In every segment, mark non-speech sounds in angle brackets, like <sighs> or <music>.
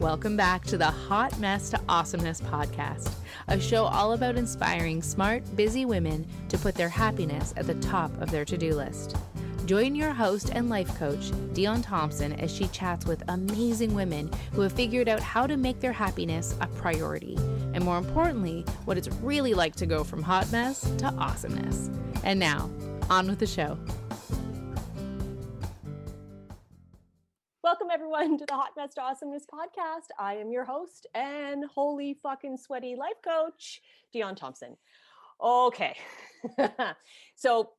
Welcome back to the Hot Mess to Awesomeness podcast, a show all about inspiring smart, busy women to put their happiness at the top of their to do list. Join your host and life coach, Dion Thompson, as she chats with amazing women who have figured out how to make their happiness a priority, and more importantly, what it's really like to go from hot mess to awesomeness. And now, on with the show. Everyone to the Hot Mess to Awesomeness podcast. I am your host and holy fucking sweaty life coach, Dion Thompson. Okay. <laughs> so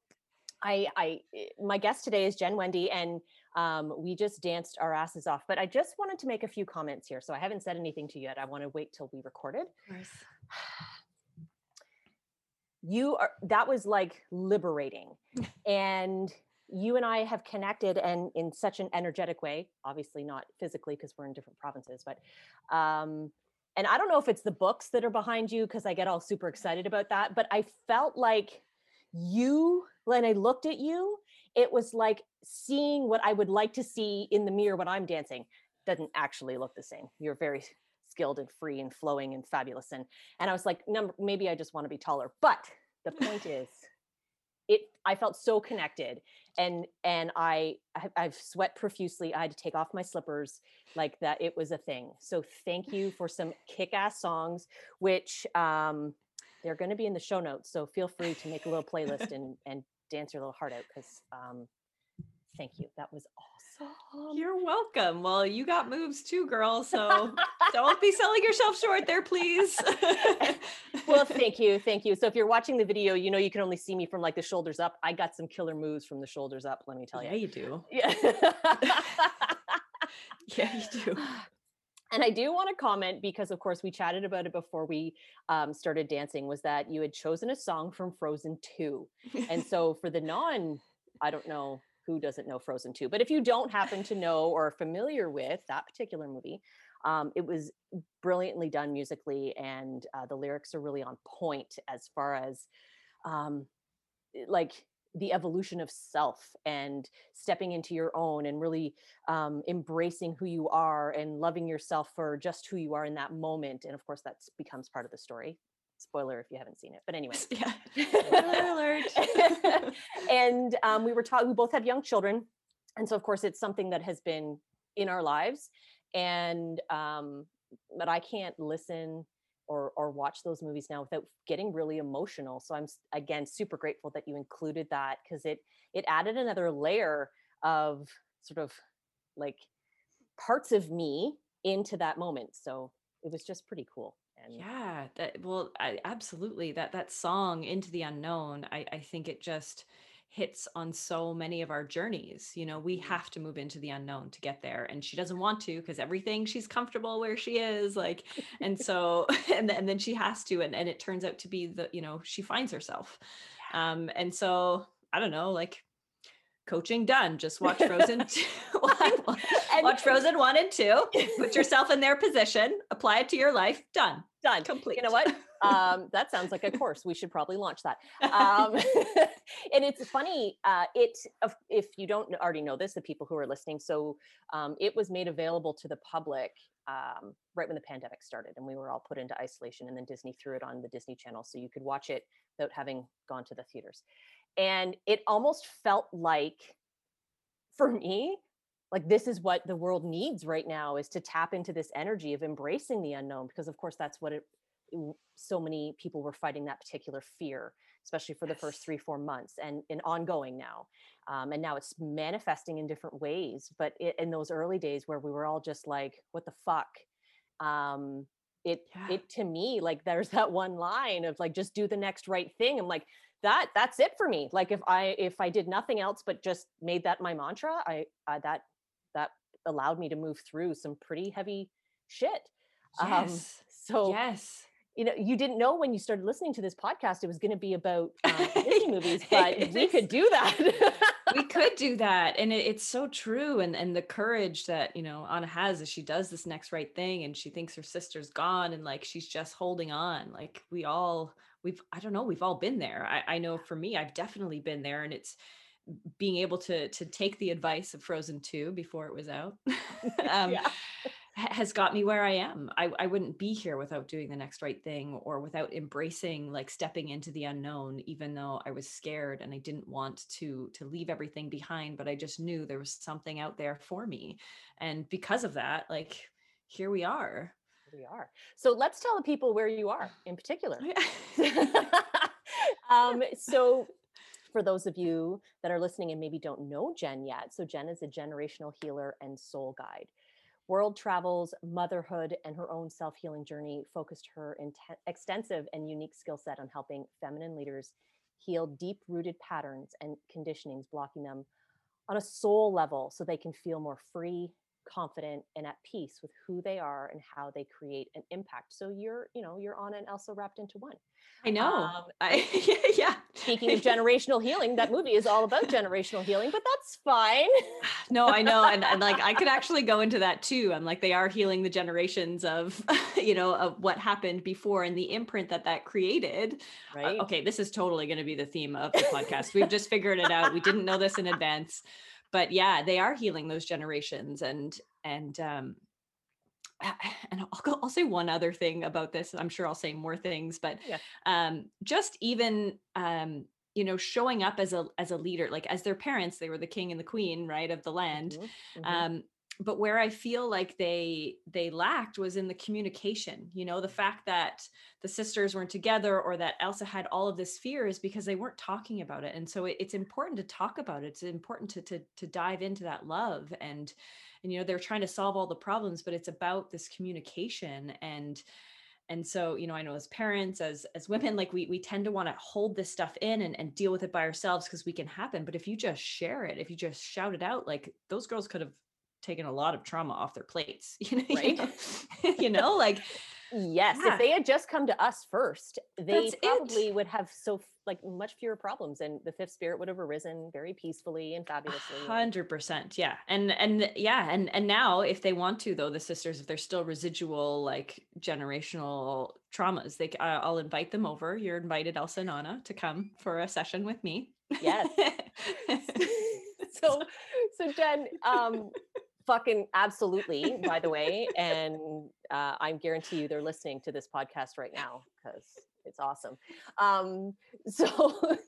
I I my guest today is Jen Wende and um, we just danced our asses off. But I just wanted to make a few comments here. So I haven't said anything to you yet. I want to wait till we recorded. You are that was like liberating. and <laughs> you and I have connected and in such an energetic way, obviously not physically because we're in different provinces, but um and I don't know if it's the books that are behind you because I get all super excited about that, but I felt like you when I looked at you, it was like seeing what I would like to see in the mirror when I'm dancing. Doesn't actually look the same. You're very skilled and free and flowing and fabulous and and I was like, number maybe I just want to be taller. But the point <laughs> is it i felt so connected and and i i've sweat profusely i had to take off my slippers like that it was a thing. So thank you for some kick-ass songs which um they're going to be in the show notes so feel free to make a little playlist <laughs> and and dance your little heart out because um thank you that was awesome you're welcome. Well, you got moves too, girl. So don't be <laughs> selling yourself short there, please. well, <laughs> thank you. Thank you. So if you're watching the video, you know you can only see me from like the shoulders up. I got some killer moves from the shoulders up, let me tell you. <laughs> Yeah, you do. Yeah. yeah, you do. And I do want to comment because, of course, we chatted about it before we um, started dancing. Was that you had chosen a song from Frozen 2. And so, for the non, I don't know, who doesn't know Frozen 2? But if you don't happen to know or are familiar with that particular movie, um, it was brilliantly done musically, and uh, the lyrics are really on point as far as um, like the evolution of self and stepping into your own and really um, embracing who you are and loving yourself for just who you are in that moment. And of course, that becomes part of the story spoiler if you haven't seen it but anyway. <laughs> Yeah. Spoiler alert. <laughs> And um, we were taught we both have young children and so of course it's something that has been in our lives and um, but i can't listen or or watch those movies now without getting really emotional so i'm again super grateful that you included that because it it added another layer of sort of like parts of me into that moment so it was just pretty cool and yeah that well I, absolutely that that song into the unknown i i think it just hits on so many of our journeys you know we mm-hmm. have to move into the unknown to get there and she doesn't want to because everything she's comfortable where she is like and <laughs> so <laughs> and, and then she has to and, and it turns out to be the you know she finds herself um and so i don't know like coaching done. Just <laughs> watch Frozen two, <laughs> <laughs> watch Frozen one and two. Put yourself in their position. Apply it to your life. Done. Done. Complete. You know what? Um, that sounds like a course. We should probably launch that. Um, and it's funny. Uh, it if you don't already know this, the people who are listening. So um, it was made available to the public um, right when the pandemic started, and we were all put into isolation. And then Disney threw it on the Disney Channel, so you could watch it without having gone to the theaters and it almost felt like for me like this is what the world needs right now is to tap into this energy of embracing the unknown because of course that's what it so many people were fighting that particular fear especially for the first three four months and, and ongoing now. Um, and now it's manifesting in different ways but it, in those early days where we were all just like what the fuck? Um, it yeah. it to me like there's that one line of like just do the next right thing. I'm like that that's it for me. Like if i if i did nothing else but just made that my mantra i, I that that allowed me to move through some pretty heavy shit. Um, yes. Um, so yes. you know you didn't know when you started listening to this podcast it was going to be about uh, Disney movies <laughs> but we could do that. We <laughs> could do that and it, it's so true and and the courage that you know anna has as she does this next right thing and she thinks her sister's gone and like she's just holding on like we all we've i don't know we've all been there I, I know for me i've definitely been there and it's being able to to take the advice of frozen 2 before it was out <laughs> <laughs> um, has got me where I am. I, I wouldn't be here without doing the next right thing or without embracing like stepping into the unknown, even though I was scared and I didn't want to to leave everything behind, but I just knew there was something out there for me. And because of that, like here we are. We are. So let's tell the people where you are in particular. <laughs> <laughs> um, so for those of you that are listening and maybe don't know Jen yet, so Jen is a generational healer and soul guide. World travels, motherhood, and her own self healing journey focused her int- extensive and unique skill set on helping feminine leaders heal deep rooted patterns and conditionings blocking them on a soul level so they can feel more free, confident and at peace with who they are and how they create an impact. So you're, you know, you're Anna and Elsa wrapped into one. I know. Um, I, <laughs> yeah. Speaking of generational healing, that movie is all about generational healing, but that's fine. <sighs> no, I know. And, and like, I could actually go into that too. I'm like, they are healing the generations of, <laughs> you know, of what happened before and the imprint that that created. Uh, right. Uh, okay. This is totally going to be the theme of the podcast. We've just figured it out. We didn't know this in advance but yeah they are healing those generations and and um and I'll go, I'll say one other thing about this. I'm sure I'll say more things, but yeah. um, just even um, you know showing up as a as a leader, like as their parents, they were the king and the queen, right, of the land. Mm-hmm. Mm-hmm. Um, but where i feel like they they lacked was in the communication you know the fact that the sisters weren't together or that elsa had all of this fear is because they weren't talking about it. And so it, it's important to talk about it. It's important to, to to dive into that love and and you know they're trying to solve all the problems but it's about this communication. And and so you know i know as parents as as women like we we tend to want to hold this stuff in and, and deal with it by ourselves because we can happen. But if you just share it if you just shout it out like those girls could have taken a lot of trauma off their plates <laughs> you know right? <laughs> <laughs> you, know? like yes yeah. if they had just come to us first they That's probably it. would have so like much fewer problems and the fifth spirit would have arisen very peacefully and fabulously 100% yeah and and yeah and and now if they want to though the sisters if there's still residual like generational traumas they uh, i'll invite them over you're invited elsa and anna to come for a session with me yes so so jen um fucking absolutely, by the way. <laughs> And uh, I guarantee you they're listening to this podcast right now because it's awesome. Um, <laughs> so,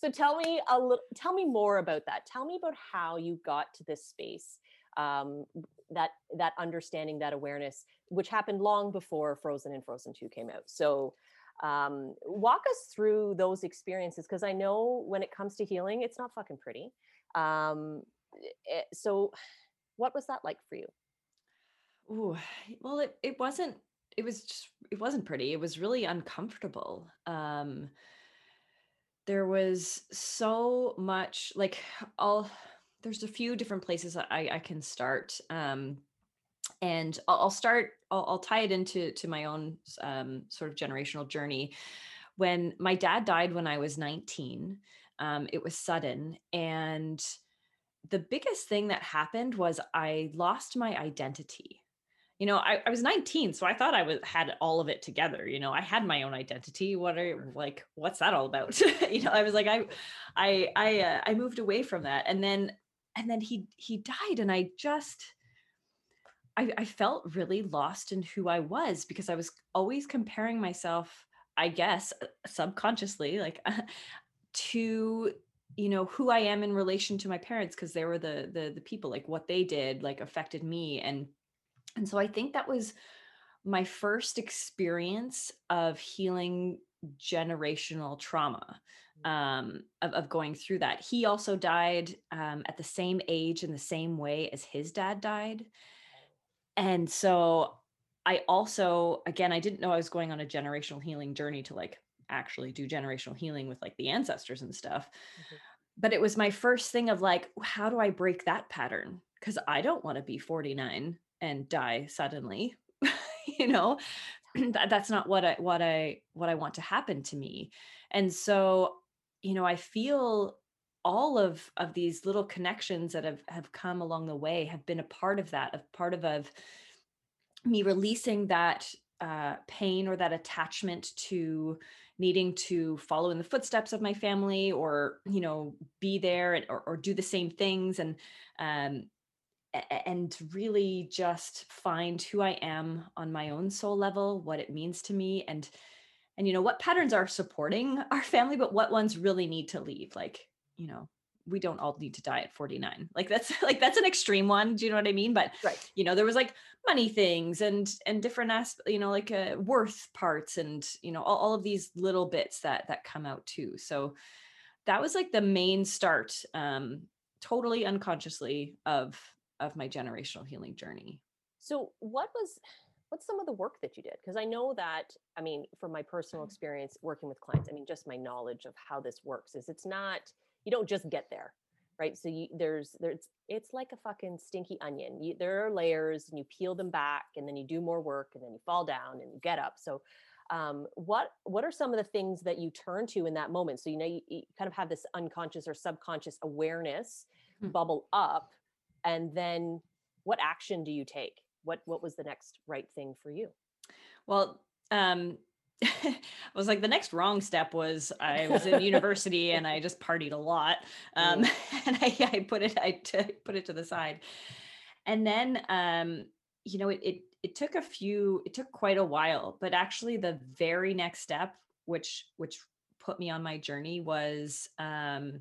so tell me a little, tell me more about that. Tell me about how you got to this space, um, that that understanding, that awareness, which happened long before Frozen and Frozen Two came out. So, um, walk us through those experiences because I know when it comes to healing, it's not fucking pretty. Um, it, eh, so what was that like for you? Oh, well, it, it wasn't, it was just, it wasn't pretty. It was really uncomfortable. Um, there was so much like all, there's a few different places I, I can start. Um, and I'll, I'll start, I'll, I'll, tie it into to my own um, sort of generational journey. When my dad died when I was 19, um, it was sudden and the biggest thing that happened was I lost my identity. You know, I, I was 19, so I thought I was had all of it together. You know, I had my own identity. What are like, what's that all about? <laughs> you know, I was like, I, I, I, uh, I moved away from that, and then, and then he he died, and I just, I, I felt really lost in who I was because I was always comparing myself, I guess, uh, subconsciously, like, <laughs> to you know who i am in relation to my parents because they were the the the people like what they did like affected me and and so i think that was my first experience of healing generational trauma mm. um, of, of going through that he also died um, at the same age in the same way as his dad died and so i also again i didn't know i was going on a generational healing journey to like actually do generational healing with like the ancestors and stuff. Mm-hmm. But it was my first thing of like, how do I break that pattern? Because I don't want to be 49 and die suddenly. <laughs> you know, <clears throat> that, that's not what I what I what I want to happen to me. And so, you know, I feel all of of these little connections that have have come along the way have been a part of that, of part of of me releasing that uh, pain or that attachment to needing to follow in the footsteps of my family or you know be there and, or, or do the same things and um and really just find who I am on my own soul level, what it means to me and and you know what patterns are supporting <laughs> our family but what ones really need to leave like, you know, we don't all need to die at 49 like that's <laughs> like that's an extreme one do you know what i mean? But right. you know there was like money things and and different aspects you know like uh, worth parts and you know all, all of these little bits that that come out too. So that was like the main start um totally unconsciously of of my generational healing journey. So what was what's some of the work that you did? Because i know that i mean from my personal mm-hmm. experience working with clients i mean just my knowledge of how this works is it's not you don't just get there right? So you there's there's it's like a fucking stinky onion. You, there are layers and you peel them back and then you do more work and then you fall down and you get up. So um, what what are some of the things that you turn to in that moment? So you know you, you kind of have this unconscious or subconscious awareness hmm. bubble up and then what action do you take? What what was the next right thing for you? Well um I <laughs> was like the next wrong step was I was in university and I just partied a lot, um, <laughs> and I, I put it I t- put it to the side, and then um, you know it, it it took a few it took quite a while, but actually the very next step, which which put me on my journey was, um,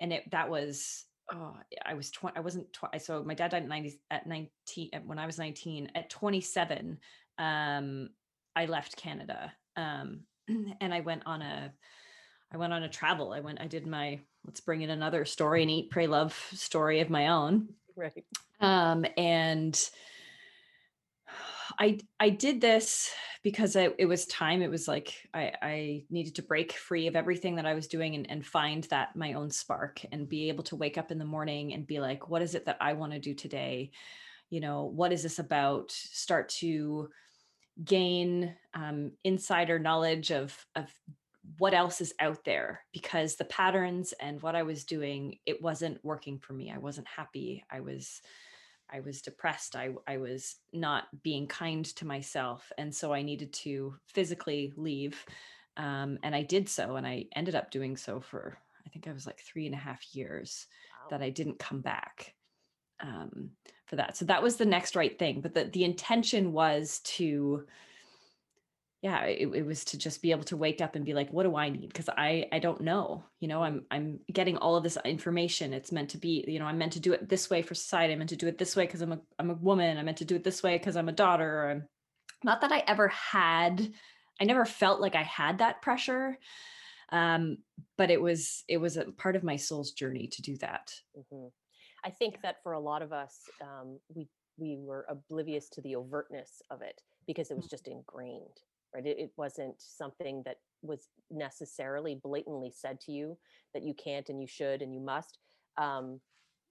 and it that was oh I was 20 I wasn't 20 so my dad died at 90 at 19 when I was 19 at 27 um I left Canada. Um, <clears throat> and I went on a I went on a travel. I went I did my let's bring in another story and eat pray love story of my own. Right. Um and I I did this because I, it was time. It was like I, I needed to break free of everything that I was doing and, and find that my own spark and be able to wake up in the morning and be like, what is it that I want to do today? You know, what is this about? Start to gain um, insider knowledge of of what else is out there because the patterns and what I was doing it wasn't working for me. I wasn't happy. I was I was depressed. I I was not being kind to myself, and so I needed to physically leave. Um, and I did so, and I ended up doing so for I think I was like three and a half years wow. that I didn't come back um, for that. So that was the next right thing. But the, the intention was to, yeah, it, it was to just be able to wake up and be like, what do I need? Because I I don't know. You know, I'm I'm getting all of this information. It's meant to be, you know, I'm meant to do it this way for society. I'm meant to do it this way because I'm a I'm a woman. I'm meant to do it this way because I'm a daughter. I'm not that I ever had, I never felt like I had that pressure. Um, but it was it was a part of my soul's journey to do that. Mm-hmm. I think that for a lot of us, um, we we were oblivious to the overtness of it because it was just ingrained, right? It, it wasn't something that was necessarily blatantly said to you that you can't and you should and you must, um,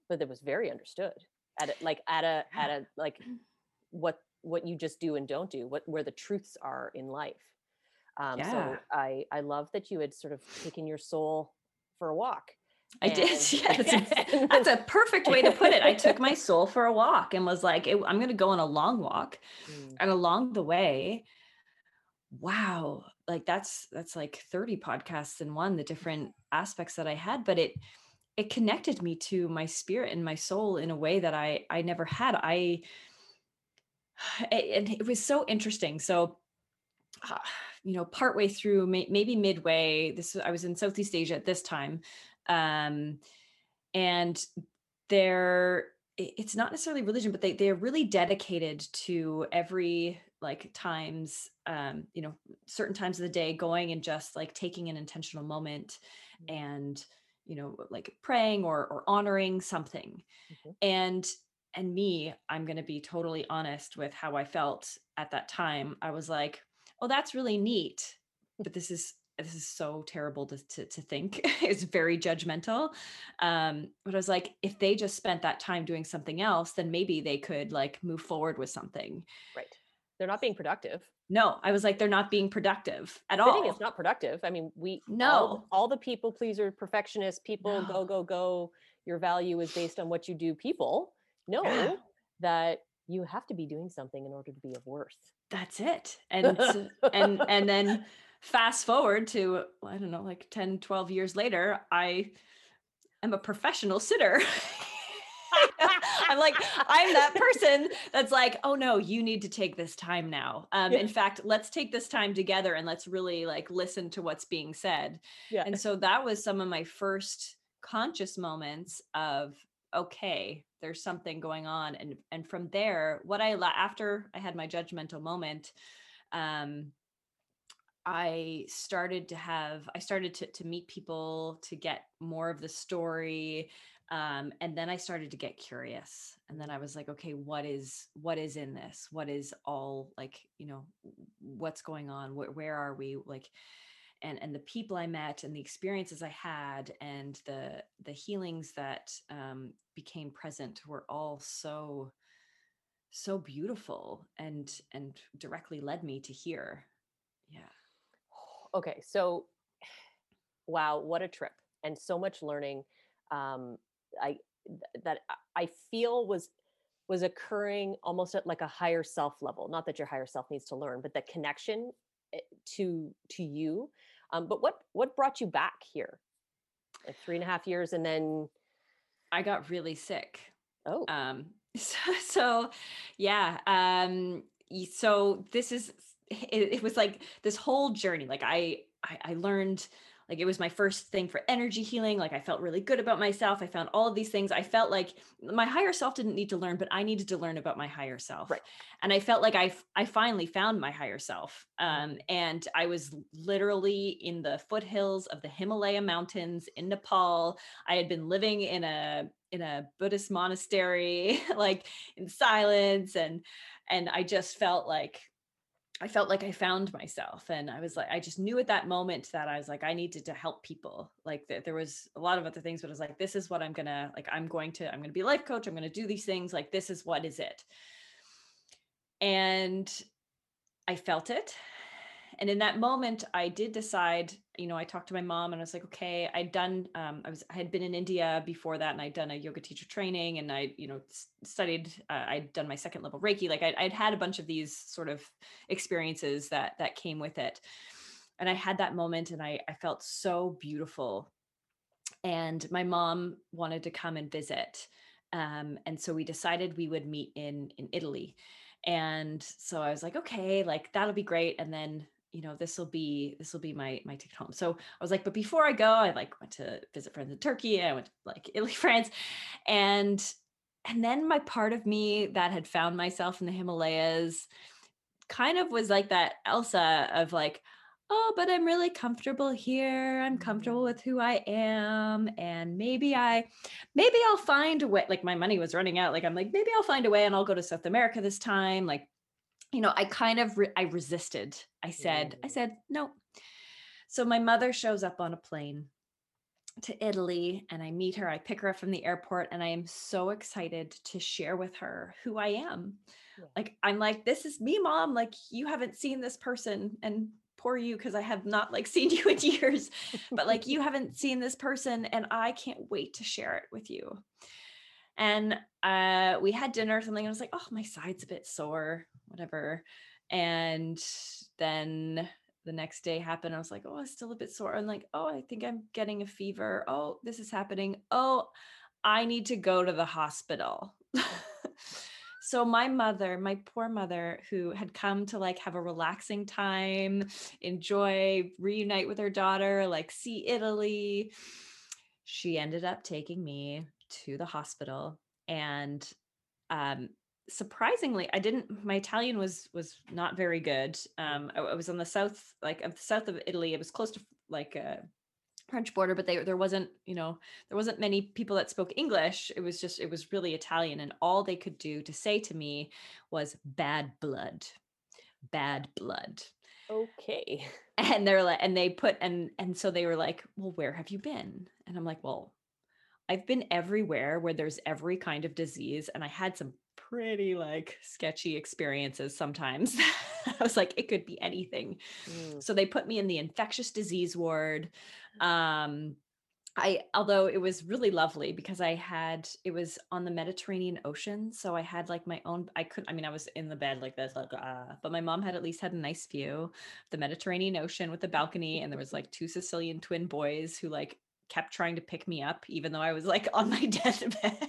but it was very understood at a, like at a at a like what what you just do and don't do, what where the truths are in life. Um, yeah. So I I love that you had sort of taken your soul for a walk I did. Yeah, that's a, that's a, perfect way to put it. I took my <laughs> soul for a walk and was like, I'm going to go on a long walk. Mm. And along the way, wow, like that's that's like 30 podcasts in one, the different aspects that I had, but it it connected me to my spirit and my soul in a way that I I never had. I <sighs> and it was so interesting. So uh, <sighs> you know, partway through, may, maybe midway, this I was in Southeast Asia at this time um, and they're it's not necessarily religion but they they're really dedicated to every like times um you know certain times of the day going and just like taking an intentional moment mm-hmm. and you know like praying or or honoring something mm-hmm. and and me i'm going to be totally honest with how i felt at that time i was like oh that's really neat but this is this is so terrible to, to, to think. <laughs> It's very judgmental. Um but i was like if they just spent that time doing something else then maybe they could like move forward with something. Right. They're not being productive. No i was like they're not being productive at Sitting all. it's not productive. I mean we no. all, all the people pleaser perfectionist people no. go go go your value is based on what you do people know yeah. that you have to be doing something in order to be of worth. That's it. And and and then <laughs> <laughs> fast forward to i don't know like 10 12 years later i am a professional sitter <laughs> I'm like, I'm that person that's like, oh no, you need to take this time now. Um, Yeah. In fact, let's take this time together and let's really like listen to what's being said. Yeah. And so that was some of my first conscious moments of, okay, there's something going on. And and from there, what I after I had my judgmental moment, um, I started to have I started to to meet people to get more of the story um and then I started to get curious and then I was like okay what is what is in this? What is all like you know what's going on? Where, where are we? Like and and the people I met and the experiences I had and the the healings that um became present were all so so beautiful and and directly led me to here yeah okay so wow what a trip and so much learning um i that I- feel was was occurring almost at like a higher self level not that your higher self needs to learn but the connection eh, to to you um but what what brought you back here like three and a half years and then I got really sick. oh Um, <laughs> so, so yeah. Um, so this is, <laughs> it, it was like this whole journey. Like I, I, I learned like it was my first thing for energy healing. Like I felt really good about myself. I found all of these things. I felt like my higher self didn't need to learn, but I needed to learn about my higher self. Right. And I felt like i i finally found my higher self. Um, and I was literally in the foothills of the Himalaya mountains in Nepal. I had been living in a in a Buddhist monastery, <laughs> like in silence, and and I just felt like I felt like I found myself, and I was like, I just knew at that moment that I was like, I needed to help people. Like that, there was a lot of other things, but I was like, this is what I'm gonna like. I'm going to I'm gonna be a life coach. I'm gonna do these things. Like this is what is it. And I felt it. And in that moment, I did decide, you know, I talked to my mom and I was like, okay, I'd done, um, I was, I had been in India before that and I'd done a yoga teacher training and I, you know, studied, uh, I'd done my second level Reiki. Like I'd, I'd had a bunch of these sort of experiences that, that came with it. And I had that moment and I, I felt so beautiful. And my mom wanted to come and visit. Um, and so we decided we would meet in, in Italy and so i was like okay like that'll be great and then you know this will be this will be my my ticket home. So i was like but before i go i like went to visit friends in turkey i went to like italy <laughs> france and and then my part of me that had found myself in the himalayas kind of was like that elsa of like oh but i'm really comfortable here. I'm comfortable mm-hmm. with who i am and maybe i maybe i'll find a way like my money was running out like i'm like maybe i'll find a way and i'll go to south america this time like you know i kind of re- i resisted i said i Mm. said no so my mother shows up on a plane to italy and i meet her i pick her up from the airport and i am so excited to share with her who i am Yeah. like i'm like this is me mom like you haven't seen this person and poor you because i have not like <laughs> seen you in years but like you <laughs> haven't seen this person and i can't wait to share it with you and uh we had dinner or something and i was like oh my side's a bit sore whatever and then the next day happened i was like oh it's still a bit sore i'm like oh i think i'm getting a fever oh this is happening oh i need to go to the hospital. <laughs> So my mother my poor mother who had come to like have a relaxing time enjoy reunite with her daughter like see italy she ended up taking me to the hospital and um surprisingly i didn't my italian was was not very good um i, I was on the south like of the south of italy it was close to like a french border but they, there wasn't you know there wasn't many people that spoke english it was just it was really italian and all they could do to say to me was bad blood bad blood. Okay. <laughs> And they're like and they put and and so they were like well where have you been? And i'm like well i've been everywhere where there's every kind of disease and i had some pretty like sketchy experiences sometimes <laughs> i was like it could be anything Mm. so they put me in the infectious disease ward um I although it was really lovely because I had it was on the Mediterranean Ocean, so I had like my own. I couldn't, I mean, I was in the bed like this, like uh, but my mom had at least had a nice view of the Mediterranean Ocean with the balcony, and there was like two Sicilian twin boys who like kept trying to pick me up, even though I was like on my <laughs> deathbed. <laughs>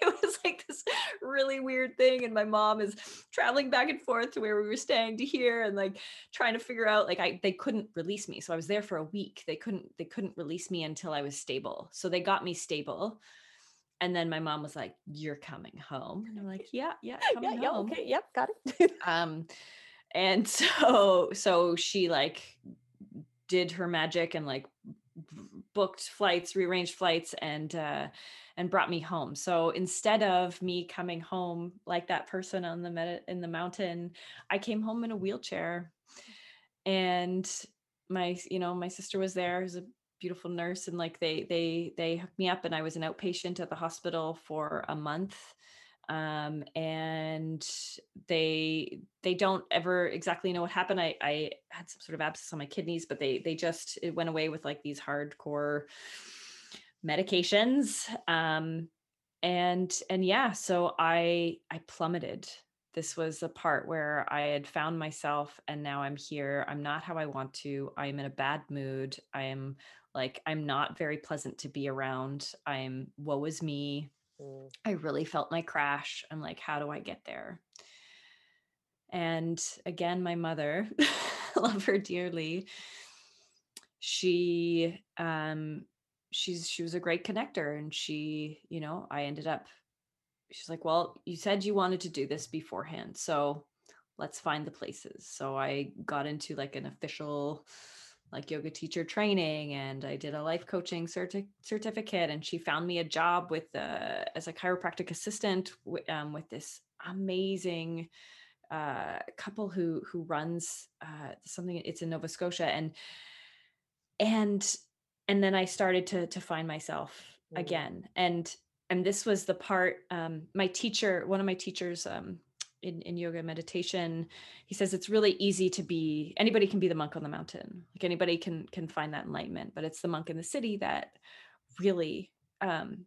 It was like this really weird thing. And my mom is traveling back and forth to where we were staying to here and like trying to figure out like I they couldn't release me. So I was there for a week. They couldn't they couldn't release me until I was stable. So they got me stable. And then my mom was like, You're coming home. And I'm like, Yeah, yeah, <laughs> yeah, coming yeah, home. okay, yep, got it. Um and so so she like did her magic and like booked flights rearranged flights and uh and brought me home. So instead of me coming home like that person on the med- in the mountain i came home in a wheelchair. And my you know my sister was there who's a beautiful nurse and like they they they hooked me up and i was an outpatient at the hospital for a month um, and they they don't ever exactly know what happened. I I had some sort of abscess on my kidneys, but they they just it went away with like these hardcore medications. Um, and and yeah, so I I plummeted. This was the part where I had found myself, and now I'm here. I'm not how I want to. I am in a bad mood. I am like I'm not very pleasant to be around. I'm woe is me Mm, I really felt my crash. I'm like, how do I get there? And again, my mother, <laughs> love her dearly. She um she's she was a great connector and she, you know, I ended up she's like, "Well, you said you wanted to do this beforehand. So, let's find the places." So I got into like an official like yoga teacher training and I did a life coaching certi- certificate and she found me a job with uh, as a chiropractic assistant w- um, with this amazing uh, couple who who runs uh, something it's in Nova Scotia and and and then I started to to find myself Mm. again and and this was the part um, my teacher one of my teachers um, in, in yoga meditation he says it's really easy to be anybody can be the monk on the mountain. Like anybody can can find that enlightenment but it's the monk in the city that really um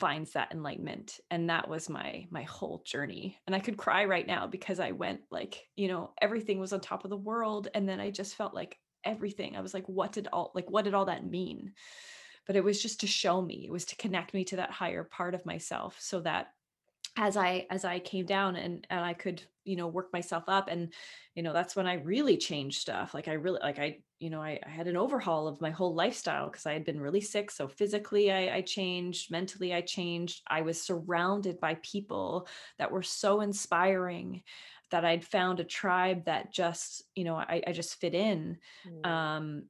finds that enlightenment. And that was my my whole journey. And i could cry right now because i went like you know everything was on top of the world. And then i just felt like everything. I was like what did all like what did all that mean? But it was just to show me it was to connect me to that higher part of myself so that as i as i came down and and i could you know work myself up and you know that's when i really changed stuff like i really like i you know i, I had an overhaul of my whole lifestyle because i had been really sick so physically I, I changed mentally i changed i was surrounded by people that were so inspiring that i'd found a tribe that just you know i, I just fit in mm, um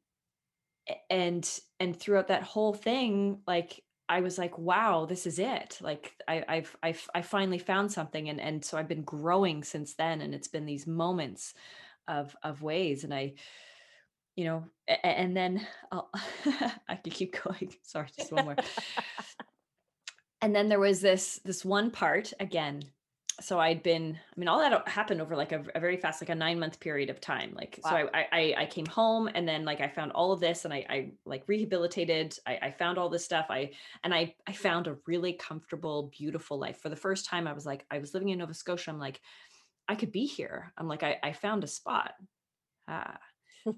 and and throughout that whole thing like i was like wow this is it. Like I, i've i've i finally found something and and so i've been growing since then and it's been these moments of of ways and i you know and then I'll, <laughs> i could keep <laughs> going. Sorry just one more. <laughs> And then there was this this one part again so i'd been i mean all that happened over like a, a very fast like a nine month period of time like so I, I i came home and then like i found all of this and i i like rehabilitated I, I found all this stuff i and i i found a really comfortable beautiful life. For the first time i was like i was living in nova scotia i'm like i could be here. I'm like i, I found a spot. Ah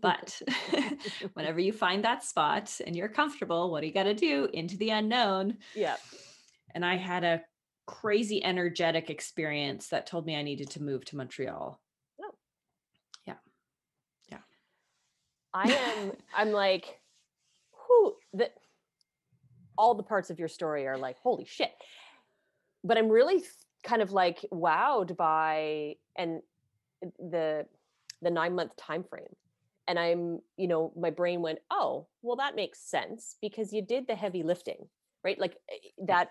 but <laughs> <laughs> whenever you find that spot and you're comfortable what do you got to do? Into the unknown. Yeah. and I had a crazy energetic experience that told me I needed to move to Montreal. Oh. Yeah. Yeah. I am <laughs> I'm like who the all the parts of your story are like holy shit. But I'm really kind of like wowed by and the the 9 month time frame. And I'm, you know, my brain went, "Oh, well that makes sense because you did the heavy lifting." Right? Like eh, that,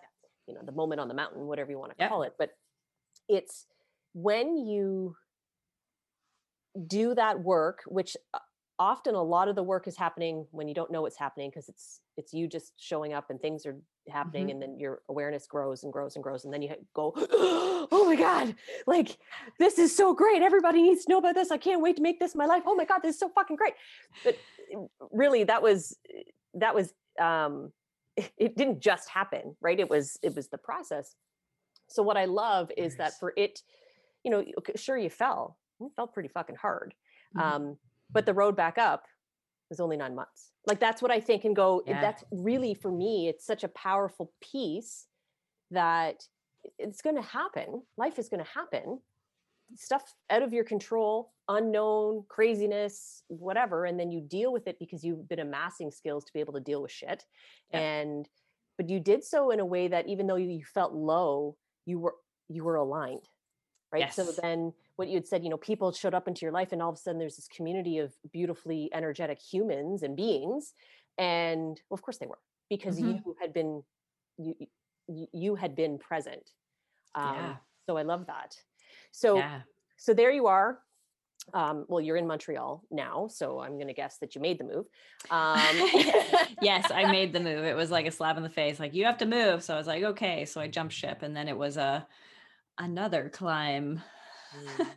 you know, the moment on the mountain, whatever you want to Yep. call it, but it's when you do that work which uh, often a lot of the work is happening when you don't know what's happening because it's it's you just showing up and things are happening Mhm. and then your awareness grows and grows and grows and then you go <gasps> oh my god like this is so great everybody needs to know about this i can't wait to make this my life oh my god this is so fucking great but uh, really that was that was um it, didn't just happen right it was it was the process so what i love is that for it you know okay, sure you fell you fell pretty fucking hard Mhm. um but the road back up was only nine months like that's what i think and go Yeah. that's really for me it's such a powerful piece that it's going to happen. Life is going to happen. Stuff out of your control, unknown, craziness, whatever. And then you deal with it because you've been amassing skills to be able to deal with shit. Yeah. And, but you did so in a way that even though you you felt low, you were, you were aligned. Right. So then what you had said, you know, people showed up into your life and all of a sudden there's this community of beautifully energetic humans and beings. And well, of course they were because Mhm. you had been, you, you, you had been present. Um, Yeah. So I love that. So yeah. so there you are. Um, well, you're in Montreal now, so I'm going to guess that you made the move. Um, <laughs> yes, I <laughs> made the move. It was like a slap in the face. Like you have to move. So I was like, okay. So I jumped ship, and then it was a another climb, Mm.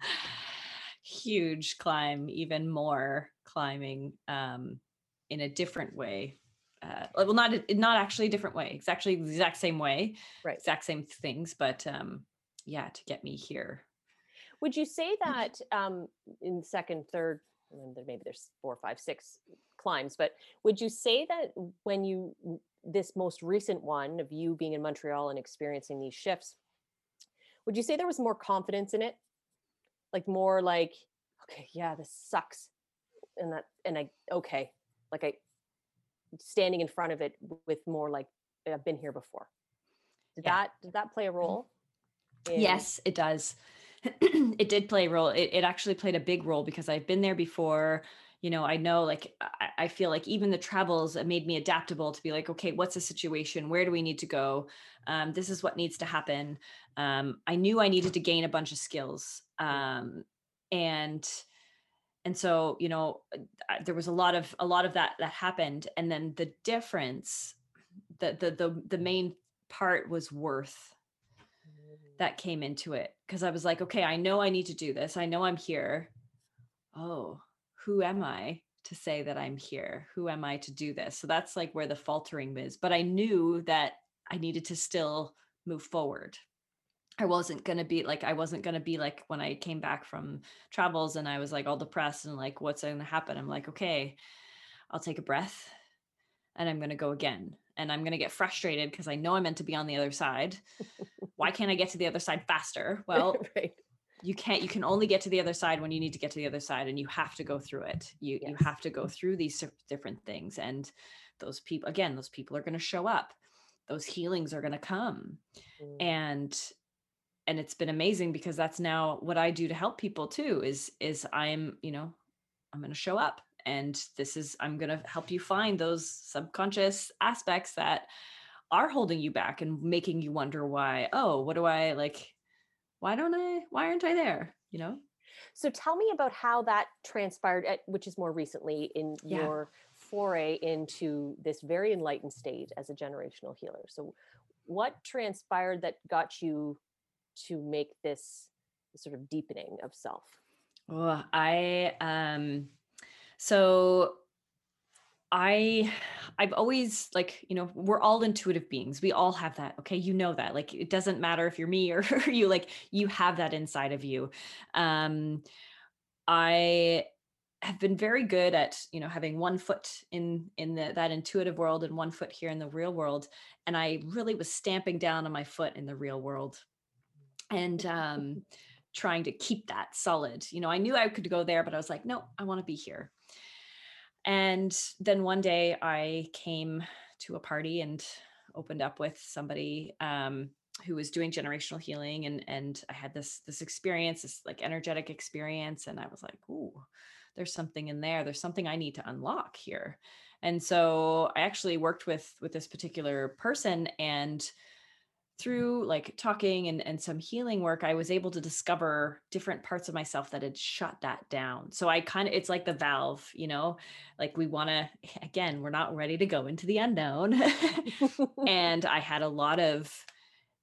<sighs> huge climb, even more climbing um, in a different way. Uh, well, not not actually a different way. It's actually the exact same way, Right. exact same things, but um, yeah, to get me here. Would you say that um, in second, third, maybe there's four, five, six climbs, but would you say that when you this most recent one of you being in Montreal and experiencing these shifts, would you say there was more confidence in it? Like more like, okay, yeah, this sucks, and that, and I okay, like I standing in front of it with more like I've been here before. Did Yeah. that did that play a role? in- Yes, it does. <clears throat> it did play a role. It, it actually played a big role because I've been there before. You know, I know like I, I feel like even the travels made me adaptable to be like, okay, what's the situation? Where do we need to go? Um, this is what needs to happen. Um, I knew I needed to gain a bunch of skills. Um, and and so you know there was a lot of a lot of that that happened and then the difference the the the, the main part was worth Mm. That mm-hmm. came into it because I was like, okay, I know I need to do this. I know I'm here. Oh, who am I to say that I'm here? Who am I to do this? So that's like where the faltering is. But I knew that I needed to still move forward. I wasn't going to be like, I wasn't going to be like when I came back from travels and I was like all depressed and like, what's going to happen? I'm like, okay, I'll take a breath and I'm going to go again. And I'm going to get frustrated because I know I'm meant to be on the other side. Why can't I get to the other side faster? <laughs> Well, right. you can't you can only get to the other side when you need to get to the other side and you have to go through it you you have to go through these different things and those people again those people are going to show up those healings are going to come Mm. and and it's been amazing because that's now what i do to help people too is is i'm you know i'm going to show up and this is i'm going to help you find those subconscious aspects that are holding you back and making you wonder why oh what do i like why don't i why aren't i there you know So tell me about how that transpired, at, which is more recently in Yeah. your foray into this very enlightened state as a generational healer. So, what transpired that got you to make this sort of deepening of self? Oh, I um so I I've always like, you know, we're all intuitive beings. We all have that. Okay, you know that. Like it doesn't matter if you're me <laughs> or you like you have that inside of you. Um I have been very good at, you know, having one foot in in the, that intuitive world and one foot here in the real world and I really was stamping down on my foot in the real world. And <laughs> um trying to keep that solid. You know, I knew I could go there, but I was like, no, I want to be here. And then one day I came to a party and opened up with somebody um, who was doing generational healing, and and I had this this experience, this like energetic experience, and I was like, ooh, there's something in there. There's something I need to unlock here. And so I actually worked with with this particular person and through like talking and, and some healing work, I was able to discover different parts of myself that had shut that down. So I kind of, it's like the valve, you know, like we want to, <laughs> again, we're not ready to go into the unknown. <laughs> <laughs> and I had a lot of,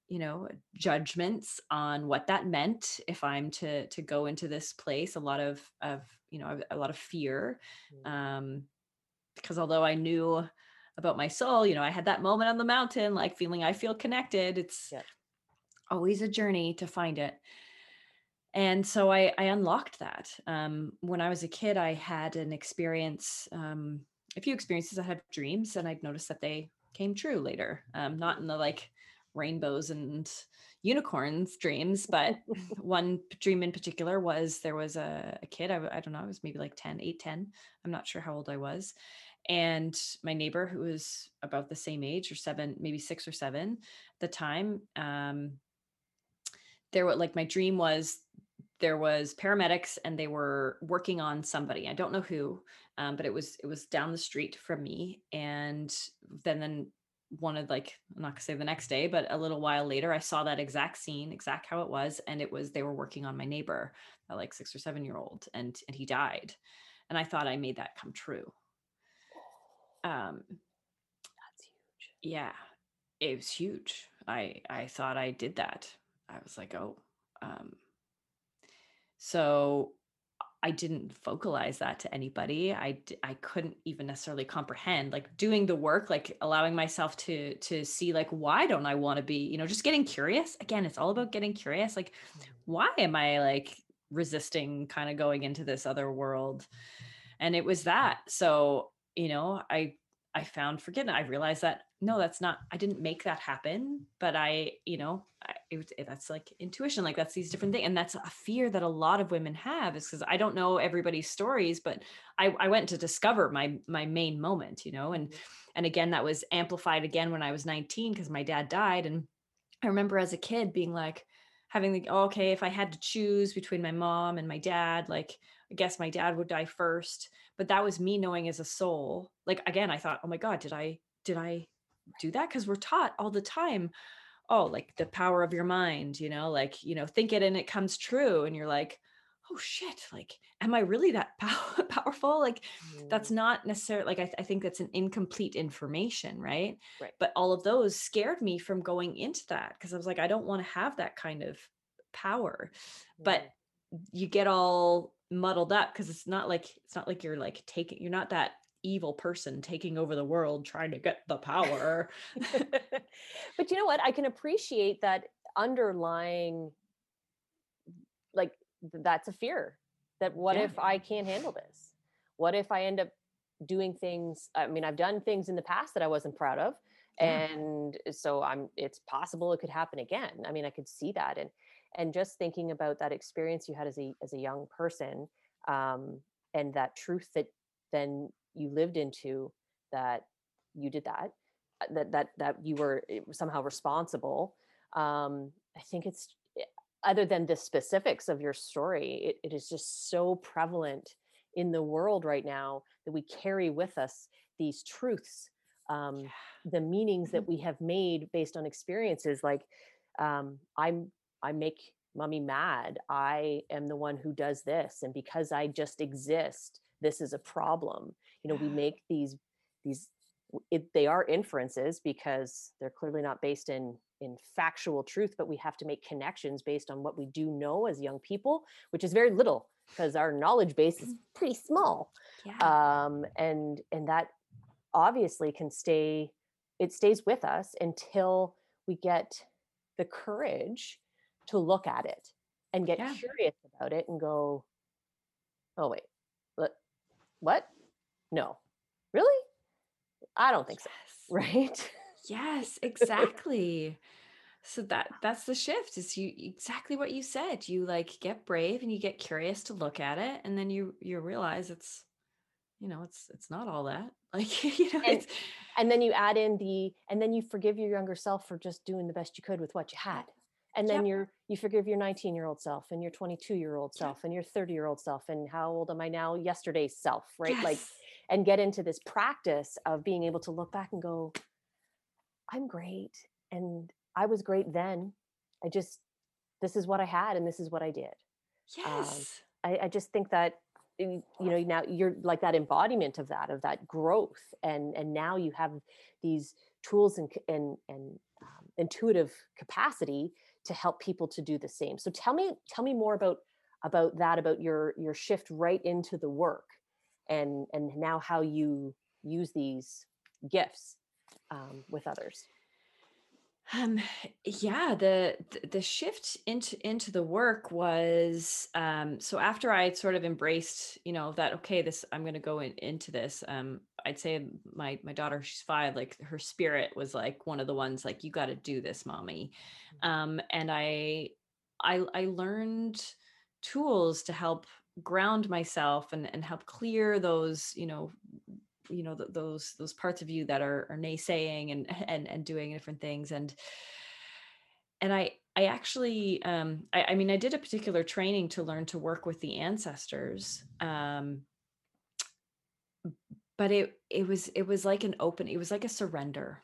you know, judgments on what that meant if I'm to to go into this place. A lot of of you know a lot of fear, Mm. um, because although I knew about my soul, you know, I had that moment on the mountain, like feeling I feel connected. It's Yeah. always a journey to find it. And so I, I unlocked that. Um, when I was a kid, I had an experience, um, a few experiences. I had dreams, and I'd noticed that they came true later. Um, not in the like rainbows and unicorns dreams, but <laughs> one dream in particular was there was a, a kid, I, I, don't know, I was maybe like 10, 8, 10. I'm not sure how old I was. And my neighbor, who was about the same age or seven, maybe six or seven at the time, um, there were like my dream was there was paramedics and they were working on somebody i don't know who um, but it was it was down the street from me and then then wanted like i'm not gonna say the next day but a little while later i saw that exact scene exact how it was and it was they were working on my neighbor like six or seven year old and and he died. And i thought i made that come true um that's huge yeah it was huge i i thought i did that i was like oh um so I didn't vocalize that to anybody. I I couldn't even necessarily comprehend like doing the work, like allowing myself to to see like why don't I want to be, you know, just getting curious. Again, it's all about getting curious. Like mm-hmm. why am I like resisting kind of going into this other world? And it was that. So, you know, I I found forgiveness. I realized that no, that's not, I didn't make that happen, but I, you know, I, it, it, eh, that's like intuition, like that's these different things. And that's a fear that a lot of women have is because I don't know everybody's stories, but I, I went to discover my, my main moment, you know, and, and again, that was amplified again when I was 19 because my dad died. And I remember as a kid being like, having the, oh, okay, if I had to choose between my mom and my dad, like, I guess my dad would die first. But that was me knowing as a soul. Like, again, I thought, oh my God, did I, did I do that because we're taught all the time oh like the power of your mind you know like you know think it and it comes true and you're like oh shit like am i really that <laughs> pow- powerful like mm. that's not necessarily like I, th- I, think that's an incomplete information right? right but all of those scared me from going into that because i was like i don't want to have that kind of power but you get all muddled up because it's not like it's not like you're like taking you're not that evil person taking over the world trying to get the power. <laughs> but you know what? I can appreciate that underlying like that's a fear that what yeah. if I can't handle this? What if I end up doing things I mean I've done things in the past that I wasn't proud of yeah. and so I'm it's possible it could happen again. I mean I could see that and and just thinking about that experience you had as a as a young person um and that truth that then you lived into that you did that uh, that that that you were eh, somehow responsible um i think it's eh, other than the specifics of your story it, it is just so prevalent in the world right now that we carry with us these truths um the meanings that mm-hmm. we have made based on experiences like um i'm i make mommy mad i am the one who does this and because i just exist this is a problem. You know we make these these it, they are inferences because they're clearly not based in in factual truth but we have to make connections based on what we do know as young people which is very little because our knowledge base is <laughs> pretty small. Yeah. um, and and that obviously can stay it stays with us until we get the courage to look at it and get yeah. curious about it and go oh wait what what? no. Really? I don't think <laughs> yes. so right? Yes <laughs> exactly. So that that's the shift is you exactly what you said you like get brave and you get curious to look at it and then you you realize it's you know it's it's not all that. <laughs> Like you know and, and then you add in the and then you forgive your younger self for just doing the best you could with what you had and then yep. you're you forgive your 19 year old self and your 22 year old self and your 30 year old self and how old am i now? Yesterday's self right? Yes. like and get into this practice of being able to look back and go i'm great and i was great then. I just this is what i had and this is what i did. Um, yes. Um, I, I just think that you know now you're like that embodiment of that of that growth and and now you have these tools and and and um, intuitive capacity to help people to do the same. So tell me tell me more about about that about your your shift right into the work and and now how you use these gifts um, with others. Um yeah the the shift into into the work was um so after i sort of embraced you know that okay this i'm going to go in, into this um I'd say my my daughter, she's five, like her spirit was like one of the ones like, you got to do this, mommy. Mm. Um, and I I I learned tools to help ground myself and and help clear those, you know, you know, th- those those parts of you that are are naysaying and <laughs> and and doing different things. And and I I actually um I, I mean I did a particular training to learn to work with the ancestors. Um but it it was it was like an open it was like a surrender.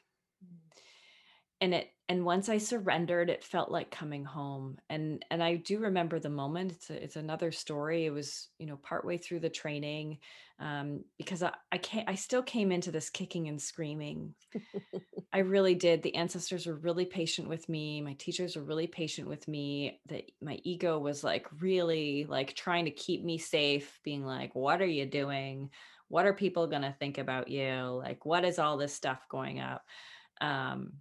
And it and once i surrendered it felt like coming home. And and i do remember the moment it's a, it's another story. It was you know partway through the training um because i i can't i still came into this kicking and screaming. <laughs> I really did. The ancestors were really patient with me. My teachers were really patient with me. That my ego was like really like trying to keep me safe being like what are you doing what are people going to think about you? Like what is all this stuff going up? Um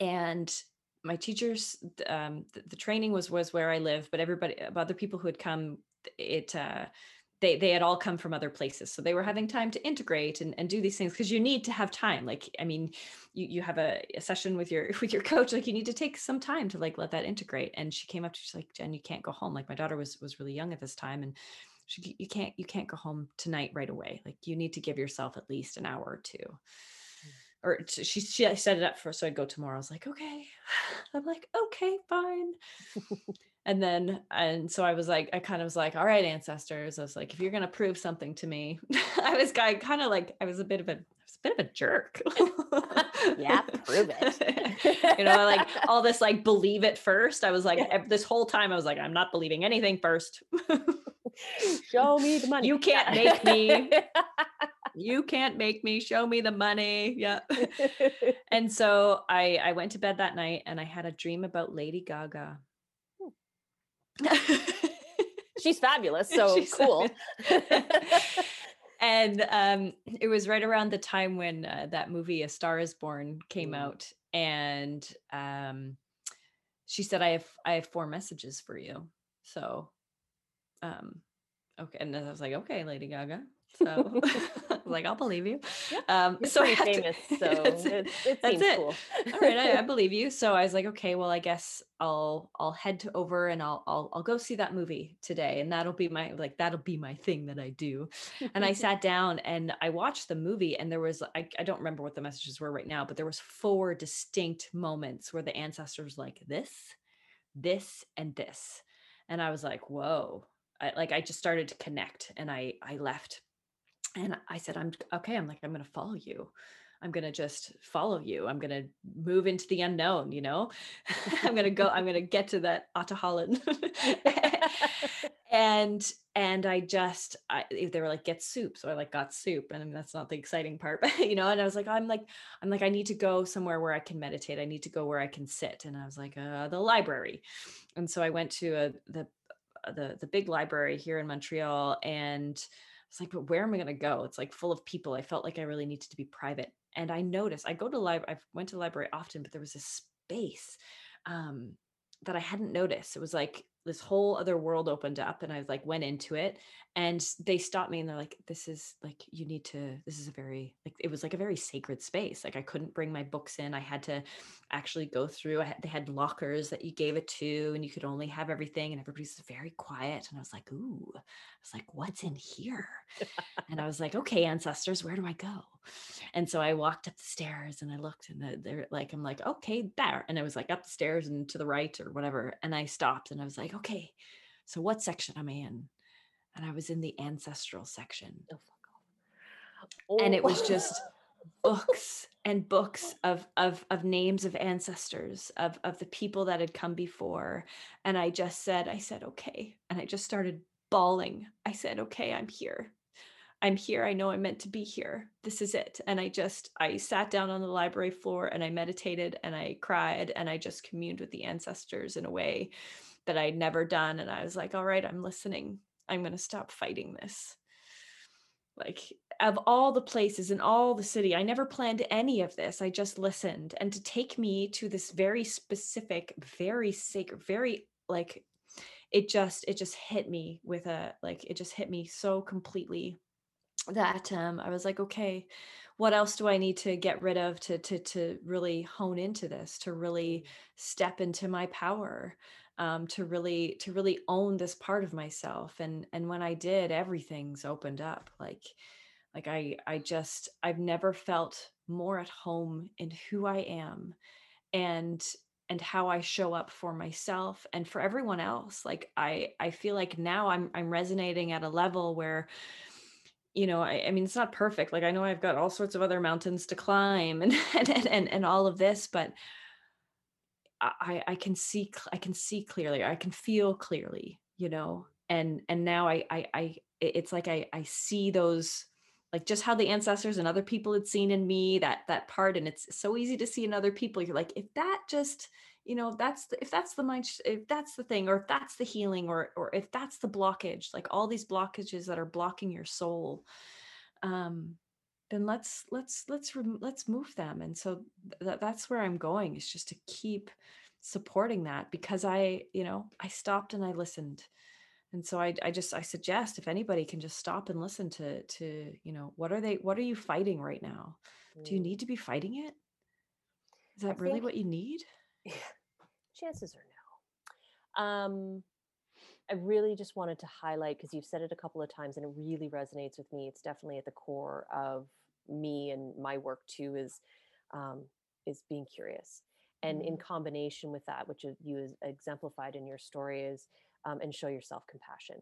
and my teachers um the, the training was was where i live but everybody other people who had come it uh they they had all come from other places so they were having time to integrate and, and do these things because you need to have time like i mean you you have a, a, session with your <laughs> with your coach like you need to take some time to like let that integrate and she came up to she's like jen you can't go home like my daughter was was really young at this time and she, you can't you can't go home tonight right away like you need to give yourself at least an hour or two mm. or she, she set it up for so I'd go tomorrow. I was like, okay. <sighs> I'm like, okay, fine. <laughs> and then and so I was like, I kind of was like, all right, ancestors. I was like, if you're gonna prove something to me, <laughs> I was I kind of like I was a bit of a was a bit of a jerk. <laughs> yeah, prove it. you know, like all this like believe it first. I was like yeah. this whole time I was like, I'm not believing anything first. Show me the money. You can't make me. <laughs> you can't make me. Show me the money. Yeah. <laughs> and so I I went to bed that night and I had a dream about Lady Gaga. <laughs> She's fabulous. So She's cool. and um, it was right around the time when uh, that movie A Star Is Born came mm. out, and um, she said, "I have I have four messages for you." So um, okay. And then I was like, okay, Lady Gaga. So <laughs> <laughs> I was like, I'll believe you. Um, You're so I famous, <laughs> to, so it, it, it seems it. cool. All right, I, I, believe you. So I was like, okay, well, I guess I'll I'll head to over and I'll I'll I'll go see that movie today, and that'll be my like that'll be my thing that I do. And I sat down and I watched the movie, and there was I I don't remember what the messages were right now, but there was four distinct moments where the ancestors like this, this, and this, and I was like, whoa I, like I just started to connect and I I left. And I said I'm okay I'm like I'm going to follow you. I'm going to just follow you. I'm going to move into the unknown you know? <laughs> I'm going to go I'm going <laughs> to get to that Ahtohallan <laughs> and and I just I, they were like get soup. So I like got soup and that's not the exciting part but you know? And I was like I'm like I'm like I need to go somewhere where I can meditate. I need to go where I can sit. And I was like uh, the library. And so I went to a, the uh, the the big library here in Montreal and I was like, but where am I going to go? It's like full of people. I felt like I really needed to be private. And I noticed I go to library. I went to the library often, but there was a space um, that I hadn't noticed. It was like this whole other world opened up and I was like went into it and they stopped me and they're like this is like you need to this is a very like it was like a very sacred space like I couldn't bring my books in I had to actually go through I had, they had lockers that you gave it to and you could only have everything and everybody's very quiet and I was like ooh I was like what's in here? And I was like okay ancestors where do I go? And so I walked up the stairs and I looked and they're like I'm like okay there and I was like up the stairs and to the right or whatever and I stopped and I was like okay so what section am I in? And I was in the ancestral section. Oh, oh. And it was oh. just <laughs> books and books of of of names of ancestors of of the people that had come before. And i just said i said okay. And i just started bawling. I said okay i'm here. I'm here. I know i'm meant to be here. This is it. And i just i sat down on the library floor and i meditated and i cried and i just communed with the ancestors in a way that i'd never done and i was like all right i'm listening I'm going to stop fighting this. Like, of all the places in all the city, I never planned any of this. I just listened. And to take me to this very specific, very sacred, very like, it just, it just hit me with a, like, it just hit me so completely that um, I was like, okay, what else do I need to get rid of to to to really hone into this, to really step into my power, um, to really to really own this part of myself. And and when I did, everything's opened up. Like like I I just I've never felt more at home in who I am and and how I show up for myself and for everyone else. Like I I feel like now I'm I'm resonating at a level where you know, I, I mean, it's not perfect. Like I know I've got all sorts of other mountains to climb and <laughs> and and, and all of this, but I I can see I can see clearly. I can feel clearly, you know. And and now I I I it's like I I see those like just how the ancestors and other people had seen in me that that part and it's so easy to see in other people you're like if that just you know that's the, if that's the mind if that's the thing or if that's the healing or or if that's the blockage like all these blockages that are blocking your soul um then let's let's let's let's move them. And so th- that's where i'm going is just to keep supporting that because i you know i stopped and i listened. And so I, I just i suggest if anybody can just stop and listen to to you know what are they what are you fighting right now? Mm. do you mm. need to be fighting it? Is that I really what you need? <laughs> chances are no. Um i really just wanted to highlight because you've said it a couple of times and it really resonates with me it's definitely at the core of me and my work too is um is being curious and in mm. combination with that which you exemplified in your story is um, and show yourself compassion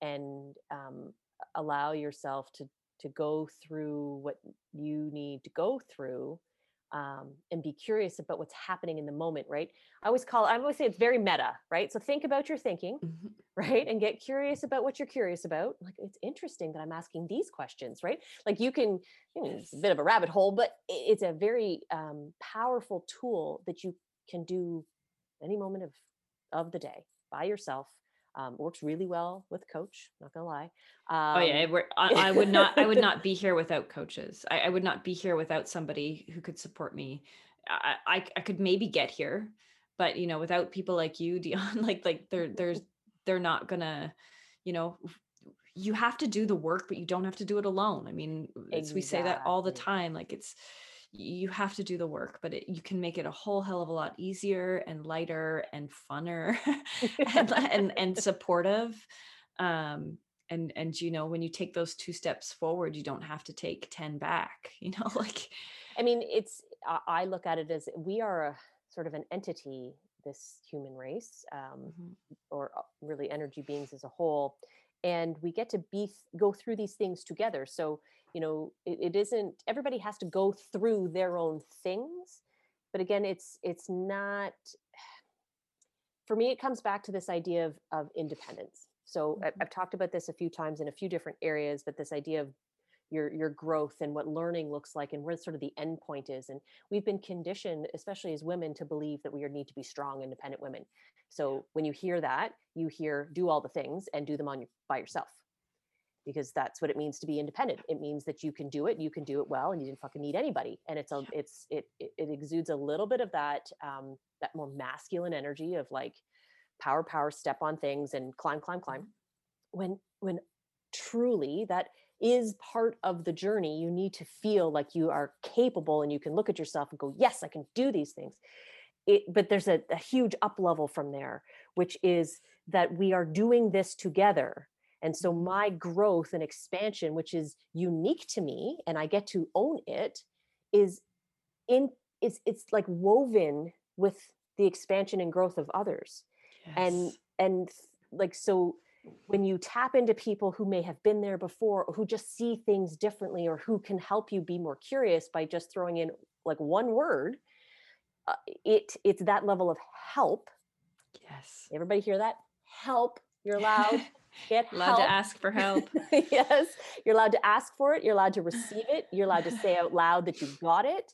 and um, allow yourself to to go through what you need to go through um, and be curious about what's happening in the moment right? I always call i always say it's very meta right? So think about your thinking mm-hmm. <laughs> right? And get curious about what you're curious about. Like it's interesting that i'm asking these questions right? Like you can you know, it's a bit of a rabbit hole but it's a very um, powerful tool that you can do any moment of of the day by yourself um, works really well with coach not gonna lie um, oh yeah I, I, would not i would <laughs> not be here without coaches. I, I, would not be here without somebody who could support me. I, I, I could maybe get here but you know without people like you <laughs> dion like like they're there's <laughs> they're not gonna you know you have to do the work but you don't have to do it alone. I mean exactly. we say that all the time like it's you have to do the work, but it, you can make it a whole hell of a lot easier and lighter and funner <laughs> and, and, and <laughs> supportive. Um, and and you know when you take those two steps forward, you don't have to take ten back. You know, <laughs> like I mean, it's I look at it as we are a sort of an entity, this human race, um, mm-hmm. or uh, really energy beings as a whole, and we get to be go through these things together. So you know it, it isn't everybody has to go through their own things but again it's it's not for me it comes back to this idea of of independence. So mm-hmm. I've talked about this a few times in a few different areas but this idea of your your growth and what learning looks like and where sort of the end point is and we've been conditioned especially as women to believe that we need to be strong independent women. So when you hear that you hear do all the things and do them on your, by yourself because that's what it means to be independent. It means that you can do it, you can do it well, and you didn't fucking need anybody. And it's a, it's, it, it, exudes a little bit of that, um, that more masculine energy of like power, power, step on things and climb, climb, climb. Mm-hmm. When, when truly that is part of the journey, you need to feel like you are capable and you can look at yourself and go, yes, I can do these things. It, but there's a, a huge up level from there, which is that we are doing this together and so mm-hmm. my growth and expansion, which is unique to me and I get to own it, is in it's it's like woven with the expansion and growth of others. Yes. And and like so when you tap into people who may have been there before or who just see things differently or who can help you be more curious by just throwing in like one word uh, it it's that level of help yes everybody hear that help you're allowed <laughs> get allowed help. to ask for help. <laughs> yes, you're allowed to ask for it. You're allowed to receive it. You're allowed to say out loud that you got it.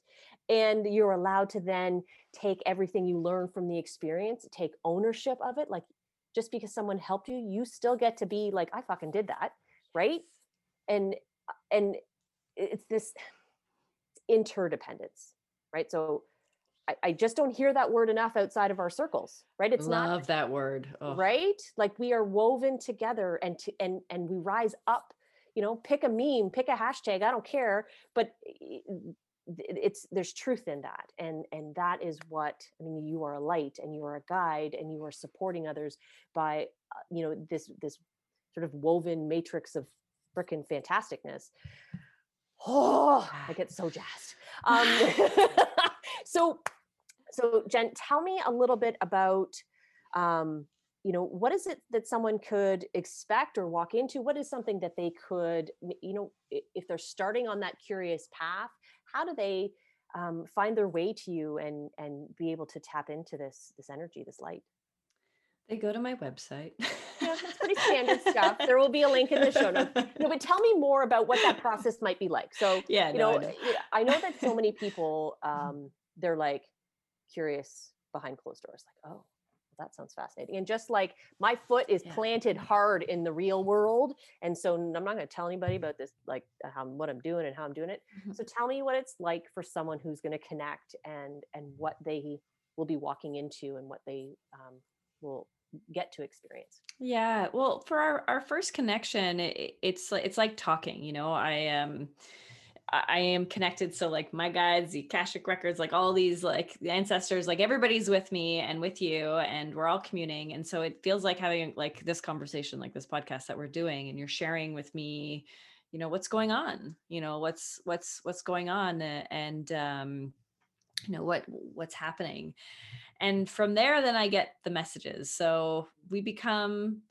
And you're allowed to then take everything you learn from the experience, take ownership of it. Like just because someone helped you, you still get to be like, I fucking did that. Right. And, uh, and it's this interdependence. Right. So I, I, just don't hear that word enough outside of our circles, right? It's Love not Love that word. Right? Like we are woven together and to and and we rise up you know pick a meme pick a hashtag i don't care but it's there's truth in that and and that is what i mean you are a light and you are a guide and you are supporting others by uh, you know this this sort of woven matrix of freaking fantasticness oh i get so jazzed um <laughs> so so jen tell me a little bit about um you know what is it that someone could expect or walk into? What is something that they could you know if they're starting on that curious path how do they um, find their way to you and and be able to tap into this this energy this light? They go to my website. Yeah that's pretty standard stuff. <laughs> There will be a link in the show notes. <laughs> No, but tell me more about what that process might be like. So yeah you no, know, I know. I know that so many people um, they're like curious behind closed doors like oh that sounds fascinating. And just like my foot is Yeah. planted hard in the real world, and so I'm not going to tell anybody about this, like uh, how what I'm doing and how I'm doing it. Mhm. So tell me what it's like for someone who's going to connect and and what they will be walking into and what they um, will get to experience. Yeah, well, for our, our first connection, it, it's like it's like talking. You know, I um, I am connected. So like my guides, the Akashic records, like all these like the ancestors, like everybody's with me and with you, and we're all communing. And so it feels like having like this conversation, like this podcast that we're doing, and you're sharing with me, you know, what's going on. You know, what's what's what's going on, uh, and um, you know what what's happening and from there then i get the messages so we become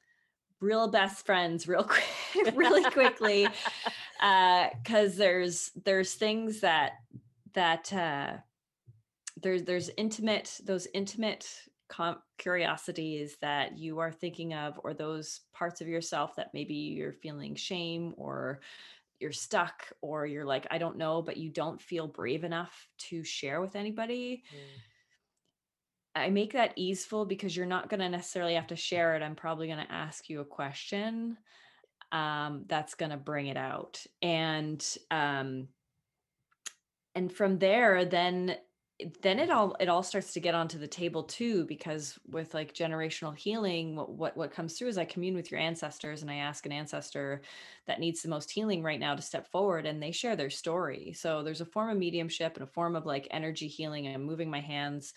real best friends real <laughs> quick really quickly <laughs> because there's there's things that that uh there's there's intimate those intimate com- curiosities that you are thinking of or those parts of yourself that maybe you're feeling shame or you're stuck or you're like i don't know but you don't feel brave enough to share with anybody. I make that easeful because you're not going to necessarily have to share it. I'm probably going to ask you a question um, that's going to bring it out, and um, and from there, then then it all it all starts to get onto the table too because with like generational healing what, what what comes through is i commune with your ancestors and i ask an ancestor that needs the most healing right now to step forward and they share their story. So there's a form of mediumship and a form of like energy healing and i'm moving my hands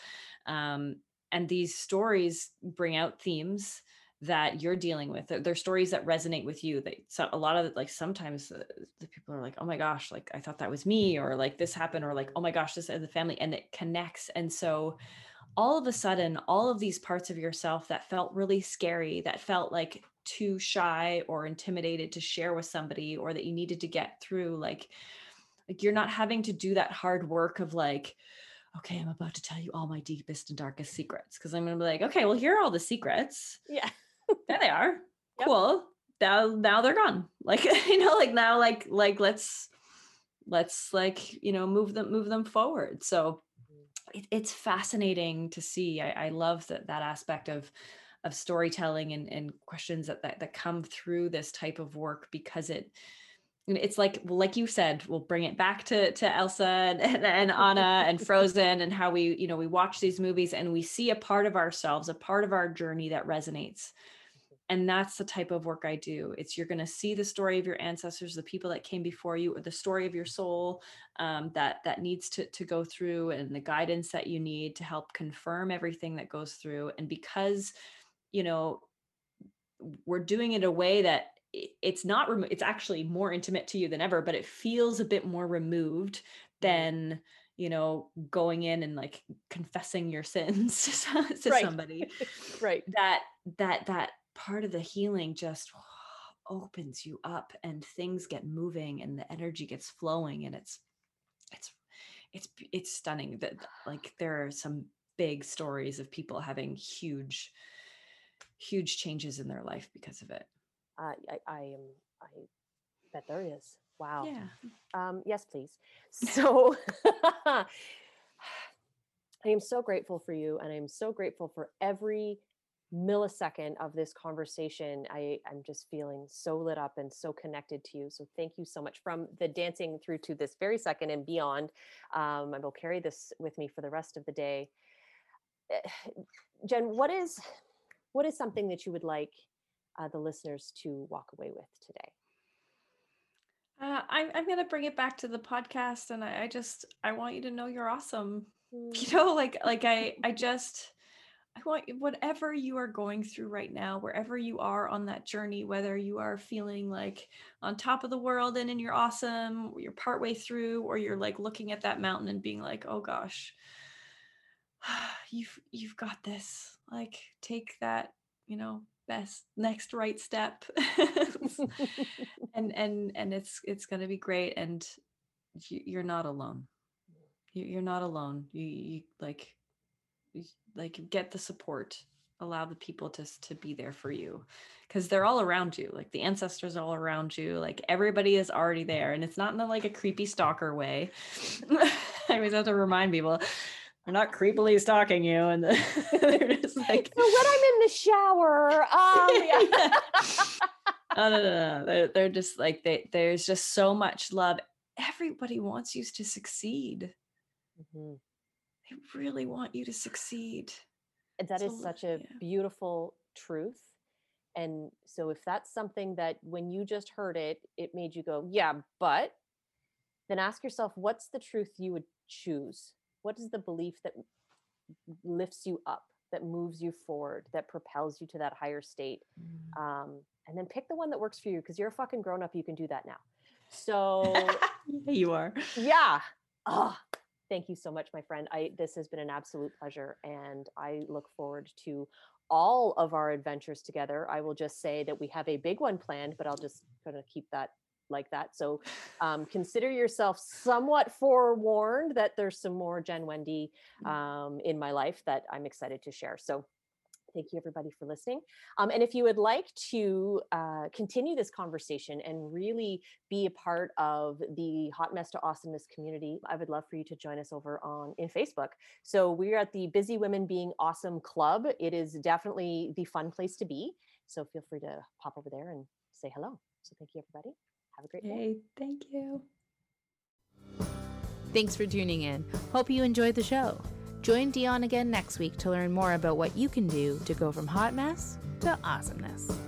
um, and these stories bring out themes that you're dealing with they're, stories that resonate with you that so a lot of like sometimes the, the people are like oh my gosh like i thought that was me or like this happened or like oh my gosh this is the family and it connects and so all of a sudden all of these parts of yourself that felt really scary that felt like too shy or intimidated to share with somebody or that you needed to get through like like you're not having to do that hard work of like okay i'm about to tell you all my deepest and darkest secrets because i'm going to be like okay well here are all the secrets Yeah. There they are. Yep. cool. Now now they're gone. <laughs> Like you know like now like like let's let's like you know move them move them forward. So it, it's fascinating to see. I, I love that that aspect of of storytelling and, and questions that, that that come through this type of work because it it's like like you said we'll bring it back to to elsa and, and, and anna and <laughs> frozen and how we you know we watch these movies and we see a part of ourselves a part of our journey that resonates and that's the type of work i do it's you're going to see the story of your ancestors the people that came before you or the story of your soul um, that that needs to to go through and the guidance that you need to help confirm everything that goes through and because you know we're doing it a way that it's not remo- it's actually more intimate to you than ever but it feels a bit more removed than you know going in and like confessing your <laughs> sins to Right. somebody <laughs> right. that that that part of the healing just opens you up and things get moving and the energy gets flowing and it's it's it's it's stunning that like there are some big stories of people having huge huge changes in their life because of it Uh, I, I am. I bet there is. Wow. yeah Um, yes, please. <laughs> So <laughs> I am so grateful for you, and I'm so grateful for every millisecond of this conversation. I, I'm just feeling so lit up and so connected to you. So thank you so much from the dancing through to this very second and beyond. Um, I will carry this with me for the rest of the day. Eh, <sighs> Jen, what is what is something that you would like uh, the listeners to walk away with today? Uh, I'm, I'm going to bring it back to the podcast and I, I just, I want you to know you're awesome. <laughs> You Mm. know, like, like I, I <laughs> just, I want whatever you are going through right now, wherever you are on that journey, whether you are feeling like on top of the world and in you're awesome, or you're partway through, or you're like looking at that mountain and being like, oh gosh, <sighs> you've you've got this. Like take that, you know, best next right step. <laughs> and and and it's it's to be great and you, you're not alone. You, you're not alone. You, you like like get the support allow the people to to be there for you because they're all around you like the ancestors are all around you like everybody is already there and it's not in a, like a creepy stalker way <laughs> i always have to remind people they're not creepily stalking you and <laughs> they're just <laughs> like so when I'm in the shower, um, yeah. no, no, no, no. They're, they're just like they there's just so much love everybody wants you to succeed Mhm. They really want you to succeed And That is So, such a yeah. beautiful truth. And so, if that's something that when you just heard it, it made you go, yeah, but then ask yourself, what's the truth you would choose? What is the belief that lifts you up, that moves you forward, that propels you to that higher state? Um, and then pick the one that works for you because you're a fucking grown up. You can do that now. <laughs> So, yeah, you are yeah. Oh, thank you so much, my friend. I this has been an absolute pleasure, and I look forward to all of our adventures together. I will just say that we have a big one planned, but I'll just kind of keep that like that. So um, consider yourself somewhat forewarned that there's some more Jen Wende um, in my life that I'm excited to share. So thank you everybody for listening. Um, and if you would like to uh, continue this conversation and really be a part of the Hot Mess to Awesomeness community, I would love for you to join us over on in Facebook. So we're at the Busy Women Being Awesome Club. It is definitely the fun place to be. So feel free to pop over there and say hello. So thank you everybody. Have a great day. hey thank you Thanks for tuning in. Hope you enjoyed the show. Join Dion again next week to learn more about what you can do to go from hot mess to awesomeness.